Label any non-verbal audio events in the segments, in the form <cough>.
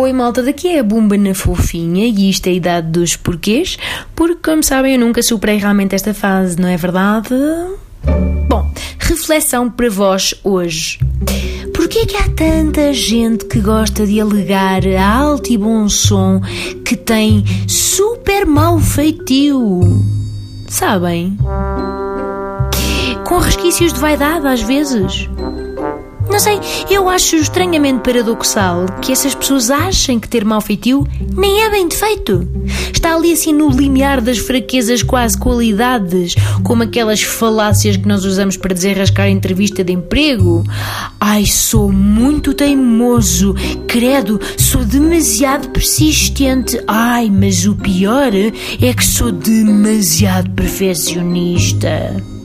Oi malta, daqui é a Bumba na Fofinha e isto é a idade dos porquês, porque como sabem eu nunca superei realmente esta fase, não é verdade? Bom, reflexão para vós hoje. Porquê é que há tanta gente que gosta de alegar alto e bom som que tem super mau feitio? Sabem? Com resquícios de vaidade às vezes. Não sei, eu acho estranhamente paradoxal que essas pessoas achem que ter mau feitio nem é bem defeito. Está ali assim no limiar das fraquezas quase qualidades, como aquelas falácias que nós usamos para desenrascar a entrevista de emprego. Ai, sou muito teimoso, credo, sou demasiado persistente. Ai, mas o pior é que sou demasiado perfeccionista.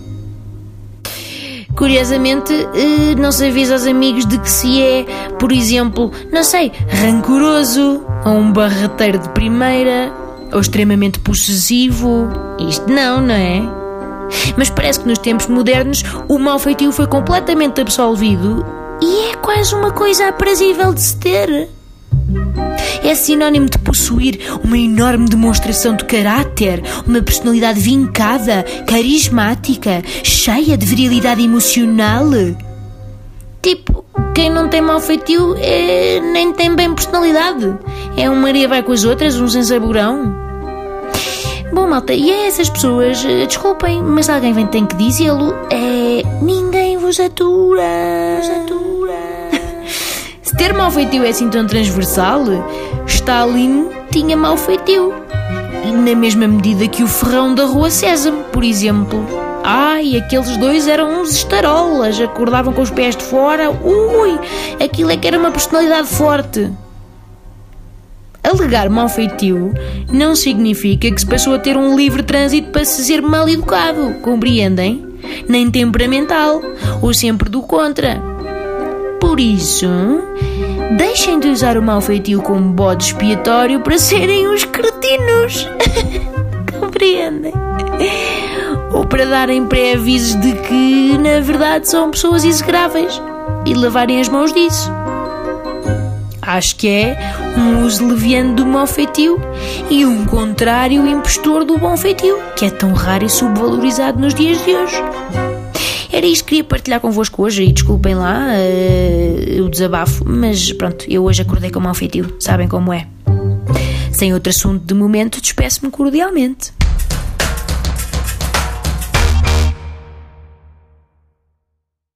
Curiosamente, eh, não se avisa aos amigos de que se é, por exemplo, não sei, rancoroso, ou um barrateiro de primeira, ou extremamente possessivo. Isto não, não é? Mas parece que nos tempos modernos o mau feitio foi completamente absolvido e é quase uma coisa aprazível de se ter é sinónimo de possuir uma enorme demonstração de caráter, uma personalidade vincada, carismática, cheia de virilidade emocional. Tipo, quem não tem mau feitio é, nem tem bem personalidade. É um Maria vai com as outras, um sem saborão. Bom, malta, e a essas pessoas, eh, desculpem, mas alguém vem tem que dizê-lo, é. Ninguém vos atura. Vos atura. Se ter mau feitio é assim tão transversal, Stalin tinha mau feitio. Na mesma medida que o ferrão da rua Sésamo, por exemplo. Ai, aqueles dois eram uns estarolas, acordavam com os pés de fora. Ui, aquilo é que era uma personalidade forte. Alegar mau feitio não significa que se passou a ter um livre trânsito para se ser mal educado, compreendem? Nem temperamental, ou sempre do contra. Por isso, deixem de usar o mau feitio como bode expiatório para serem uns cretinos. <laughs> Compreendem? Ou para darem pré-avisos de que, na verdade, são pessoas execráveis e lavarem as mãos disso. Acho que é um uso leviano do mau feitio e um contrário impostor do bom feitio, que é tão raro e subvalorizado nos dias de hoje. Era isto que queria partilhar convosco hoje e desculpem lá uh, o desabafo, mas pronto, eu hoje acordei com mau feitio, sabem como é. Sem outro assunto de momento, despeço-me cordialmente.